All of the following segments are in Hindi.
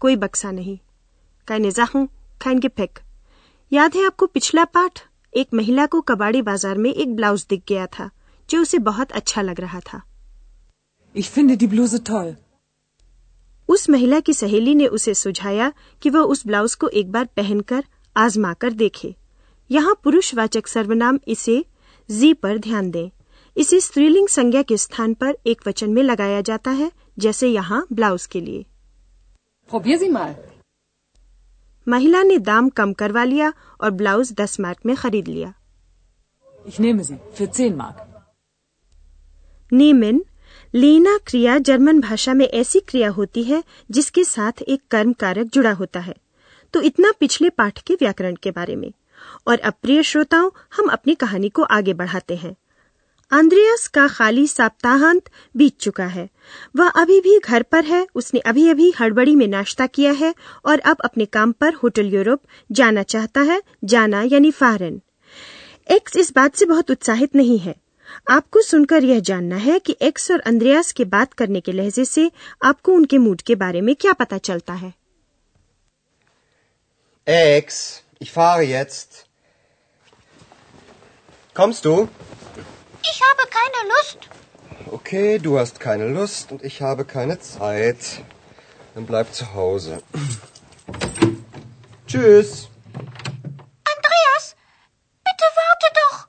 कोई बक्सा नहीं। keine Sachen, kein Gepäck याद है आपको पिछला पाठ? एक महिला को कबाड़ी बाज़ार में एक ब्लाउज दिख गया था जो उसे बहुत अच्छा लग रहा था। Ich finde die Bluse toll. उस महिला की सहेली ने उसे सुझाया कि वह उस ब्लाउज को एक बार पहनकर आजमा कर देखे। यहाँ पुरुषवाचक सर्वनाम इसे जी पर ध्यान दें। इसे स्त्रीलिंग संज्ञा के स्थान पर एक वचन में लगाया जाता है जैसे यहाँ ब्लाउज के लिए। Probier sie mal. महिला ने दाम कम करवा लिया और ब्लाउज दस मार्क में खरीद लिया Ich nehme sie für 10 Mark. नीमेन Leena क्रिया जर्मन भाषा में ऐसी क्रिया होती है जिसके साथ एक कर्म कारक जुड़ा होता है तो इतना पिछले पाठ के व्याकरण के बारे में और अब प्रिय श्रोताओं हम अपनी कहानी को आगे बढ़ाते हैं आंद्रियास का खाली सप्ताहांत बीत चुका है वह अभी भी घर पर है उसने अभी अभी हड़बड़ी में नाश्ता किया है और अब अपने काम पर होटल यूरोप जाना चाहता है जाना यानी फारन एक्स इस बात से बहुत उत्साहित नहीं है आपको सुनकर यह जानना है कि एक्स और अंद्रयास के बात करने के लहजे से आपको उनके मूड के बारे में क्या पता चलता है Ex, ich fahre jetzt. Kommst du? Ich habe keine Lust. Okay, du hast keine Lust und ich habe keine Zeit. Dann bleib zu Hause. Tschüss. Andreas, bitte warte doch.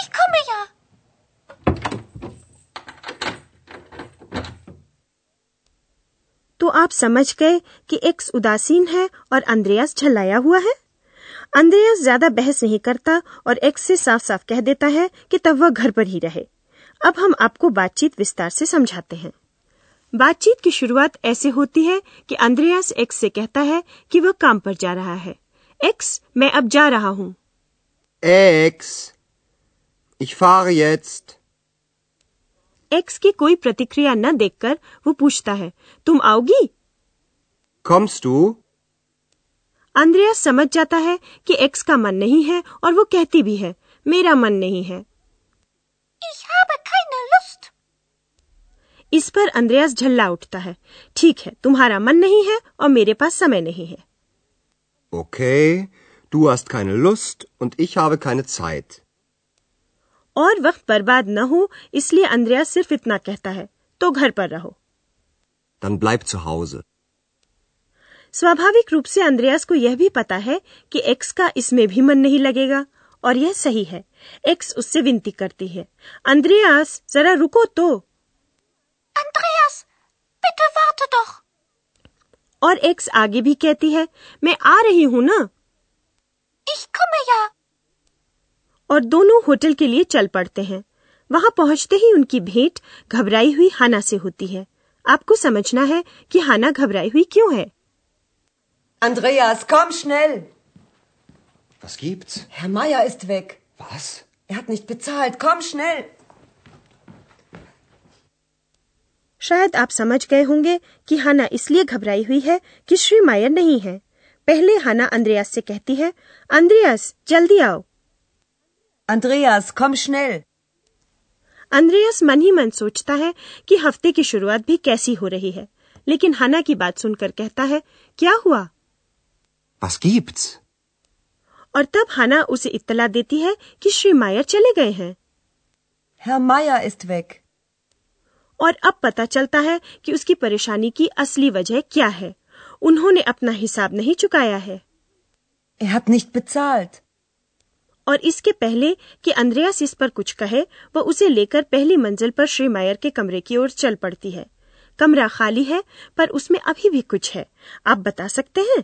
Ich komme ja. तो आप समझ गए कि एक्स उदासीन है और अंद्रयास झल्लाया हुआ है अंद्रयास ज़्यादा बहस नहीं करता और एक्स से साफ़ साफ़ कह देता है कि तब वह घर पर ही रहे। अब हम आपको बातचीत विस्तार से समझाते हैं। बातचीत की शुरुआत ऐसे होती है कि अंद्रयास एक्स से कहता है कि वह काम पर जा रहा है। एक्स मैं अब जा रहा हूँ। Ex, ich fahre jetzt. Ex की कोई प्रतिक्रिया न देखकर वो पूछता है तुम आओगी? Kommst du? अंद्रयास समझ जाता है कि एक्स का मन नहीं है और वो कहती भी है मेरा मन नहीं है Ich habe keine Lust. इस पर अंद्रयास झल्ला उठता है ठीक है तुम्हारा मन नहीं है और मेरे पास समय नहीं है Okay, du hast keine Lust und ich habe keine Zeit. और वक्त बर्बाद न हो इसलिए अंद्रयास सिर्फ़ इतना कहता है तो घर पर रहो Dann bleib zu Hause. स्वाभाविक रूप से अंद्रयास को यह भी पता है कि एक्स का इसमें भी मन नहीं लगेगा और यह सही है। एक्स उससे विनती करती है। अंद्रयास जरा रुको तो। Andreas, bitte warte doch. और एक्स आगे भी कहती है मैं आ रही हूँ ना? Ich komme ja. और दोनों होटल के लिए चल पड़ते हैं। वहाँ पहुँचते ही उनकी भेंट घबराई हुई हाना से होती है। आपको समझना है कि हाना घबराई हुई क्यों है? Andreas, komm schnell! Was gibt's? Herr Meier ist weg. Was? Er hat nicht bezahlt. Komm schnell! शायद आप समझ गए होंगे कि हाना इसलिए घबराई हुई है कि श्री मायर नहीं है पहले हाना अंद्रयास से कहती है अंद्रयास जल्दी आओ Andreas, komm schnell! अंद्रयास मन ही मन सोचता है कि हफ़्ते की शुरुआत भी कैसी हो रही है लेकिन हाना की बात सुनकर कहता है क्या हुआ Was gibt's? और तब हाना उसे इत्तला देती है कि श्री मायर चले गए हैं Herr Meier ist weg. और अब पता चलता है कि उसकी परेशानी की असली वजह क्या है उन्होंने अपना हिसाब नहीं चुकाया है Er hat nicht bezahlt. और इसके पहले कि अंद्रयास इस पर कुछ कहे वह उसे लेकर पहली मंजिल पर श्री मायर के कमरे की ओर चल पड़ती है कमरा खाली है पर उसमें अभी भी कुछ है आप बता सकते हैं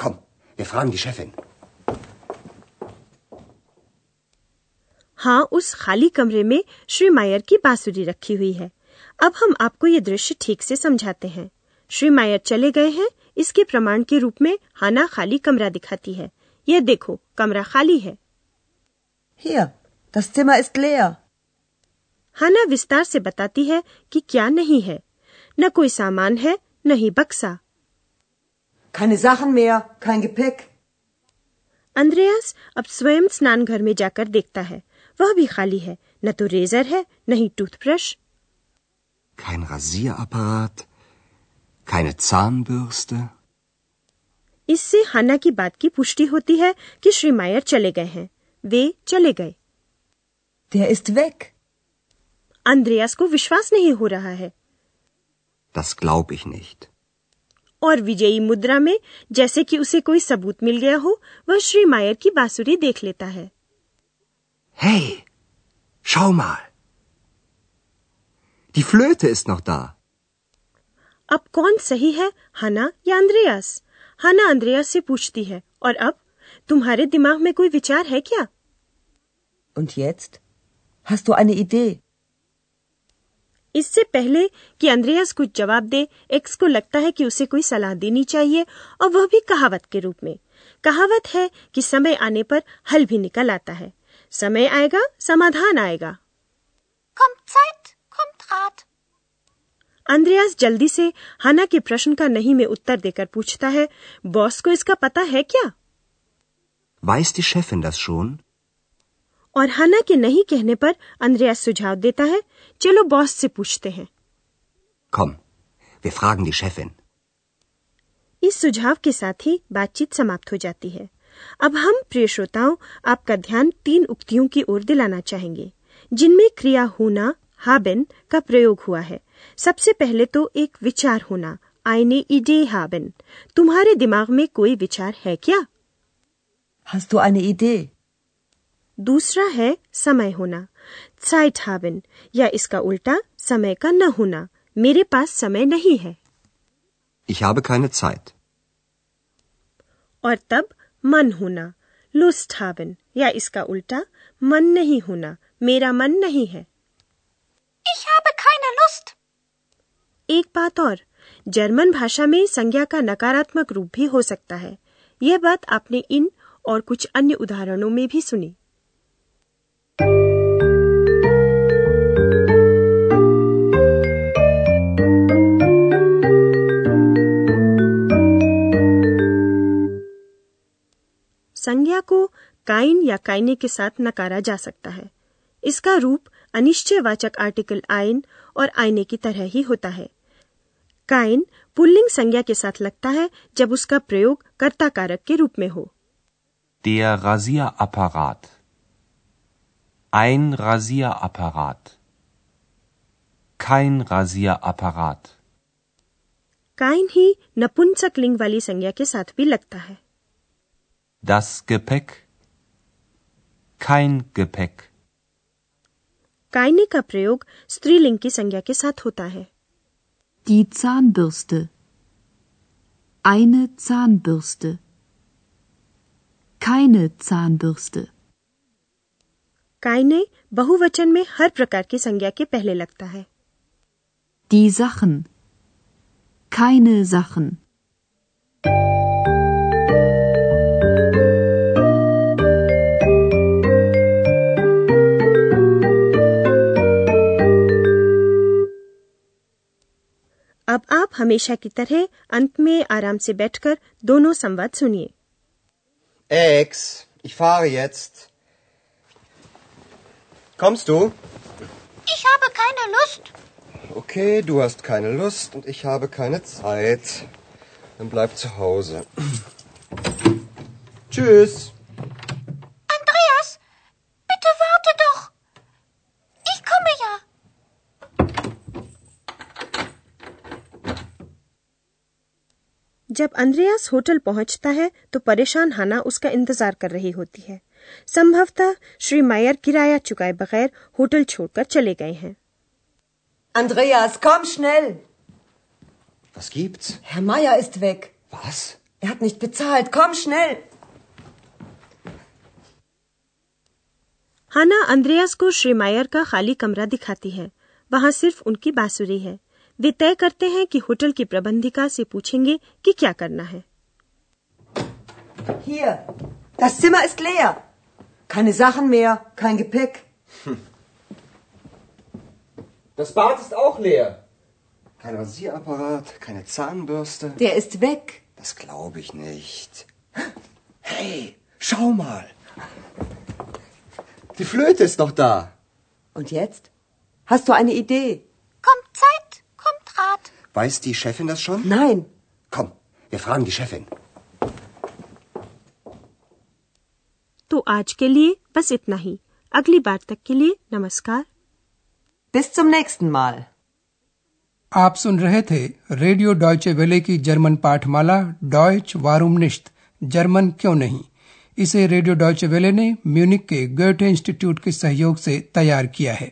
Komm, wir fragen die Chefin. हाँ उस खाली कमरे में श्री मायर की बांसुरी रखी हुई है। अब हम आपको ये दृश्य ठीक से समझाते हैं। श्री मायर चले गए हैं इसके प्रमाण के रूप में हाना खाली कमरा दिखाती है। यह देखो कमरा खाली है। Hier, das Zimmer ist leer. हाना विस्तार से बताती है कि क्या नहीं है। न कोई सामान है न ही बक्सा। Keine Sachen mehr, kein Gepäck. अंद्रयास अब स्वयं स्नान घर में जाकर देखता है वह भी खाली है न तो रेजर है न ही toothbrush Kein Rasierapparat, keine Zahnbürste. इससे हाना की बात की पुष्टि होती है कि श्री मायर चले गए हैं वे चले गए Der ist weg. अंद्रयास को विश्वास नहीं हो रहा है Das glaub ich nicht. और विजयी मुद्रा में जैसे कि उसे कोई सबूत मिल गया हो वह श्री मायर की बांसुरी देख लेता है Hey, schau mal. Die Flöte ist noch da. अब कौन सही है हना या अंद्रयास हना अंद्रयास से पूछती है और अब तुम्हारे दिमाग में कोई विचार है क्या Und jetzt? Hast du eine Idee? इससे पहले कि अंद्रयास कुछ जवाब दे एक्स को लगता है कि उसे कोई सलाह देनी चाहिए और वह भी कहावत के रूप में कहावत है कि समय आने पर हल भी निकल आता है समय आएगा समाधान आएगा Kommt Zeit, kommt Rat. अंद्रयास जल्दी से हना के प्रश्न का नहीं में उत्तर देकर पूछता है बॉस को इसका पता है क्या Weiß die Chefin das schon? और हना के नहीं कहने पर अंद्रयास सुझाव देता है चलो बॉस से पूछते हैं। Komm, wir fragen die Chefin. इस सुझाव के साथ ही बातचीत समाप्त हो जाती है। अब हम प्रिय श्रोताओं आपका ध्यान तीन उक्तियों की ओर दिलाना चाहेंगे जिनमें क्रिया होना हाबेन का प्रयोग हुआ है। सबसे पहले तो एक विचार होना आईने इडे हाबेन। तुम्हारे दिमाग में कोई विचार है क्या? Hast du eine Idee? दूसरा है समय होना। साइट हाबेन या इसका उल्टा समय का न होना। मेरे पास समय नहीं है। Ich habe keine Zeit. और तब मन होना। लुस्ट हाबेन या इसका उल्टा मन नहीं होना। मेरा मन नहीं है। Ich habe keine Lust. एक बात और। जर्मन भाषा में संज्ञा का नकारात्मक रूप भी हो सकता है। यह बात आपने इन और कुछ अन्य उदाहरणों में भी सुनी। काइन या काइने के साथ नकारा जा सकता है इसका रूप अनिश्चयवाचक आर्टिकल आइन और आईने की तरह ही होता है काइन पुल्लिंग संज्ञा के साथ लगता है जब उसका प्रयोग कर्ता कारक के रूप में हो Der Rasierapparat. Ein Rasierapparat. Kein Rasierapparat. काइन ही नपुंसक लिंग वाली संज्ञा के साथ भी लगता है Das Gepäck. Kein Gepäck. काइने का प्रयोग स्त्रीलिंग की संज्ञा के साथ होता है Die Zahnbürste. Eine Zahnbürste. Keine Zahnbürste. काइने बहुवचन में हर प्रकार की संज्ञा के पहले लगता है Die Sachen. Keine Sachen. हमेशा की तरह अंत में आराम से बैठकर दोनों संवाद सुनिए Ex, ich fahre jetzt. Kommst du? Ich habe keine Lust. Okay, du hast keine Lust und ich habe keine Zeit. Dann bleib zu Hause. Tschüss. जब अंद्रयास होटल पहुँचता है तो परेशान हाना उसका इंतज़ार कर रही होती है संभवतः श्री मायर किराया चुकाए बगैर होटल छोड़कर चले गए हैं Andreas, komm schnell. Was gibt's? Herr Meier ist weg. Was? Er hat nicht bezahlt. Komm schnell. हाना अंद्रयास को श्री मायर का खाली कमरा दिखाती है वहाँ सिर्फ़ उनकी बांसुरी है वे तय करते हैं कि होटल की प्रबंधिका से पूछेंगे कि क्या करना है Hier. Das Zimmer ist leer. Keine Sachen mehr, kein Gepäck. Das Bad ist auch leer. Kein Rasierapparat, keine Zahnbürste. Der ist weg. Das glaube ich nicht. Hey, schau mal. Die Flöte ist noch da. Und jetzt? Hast du eine Idee? Kommt Zeit, kommt Rat. Weiß die Chefin das schon? Nein. Komm, wir fragen die Chefin. तो आज के लिए बस इतना ही अगली बार तक के लिए नमस्कार Bis zum nächsten Mal. आप सुन रहे थे रेडियो डॉयचे वेले की जर्मन पाठमाला डॉयच वारूमनिश्त जर्मन क्यों नहीं इसे रेडियो डॉयचे वेले ने म्यूनिक के गोएटे इंस्टीट्यूट के सहयोग से तैयार किया है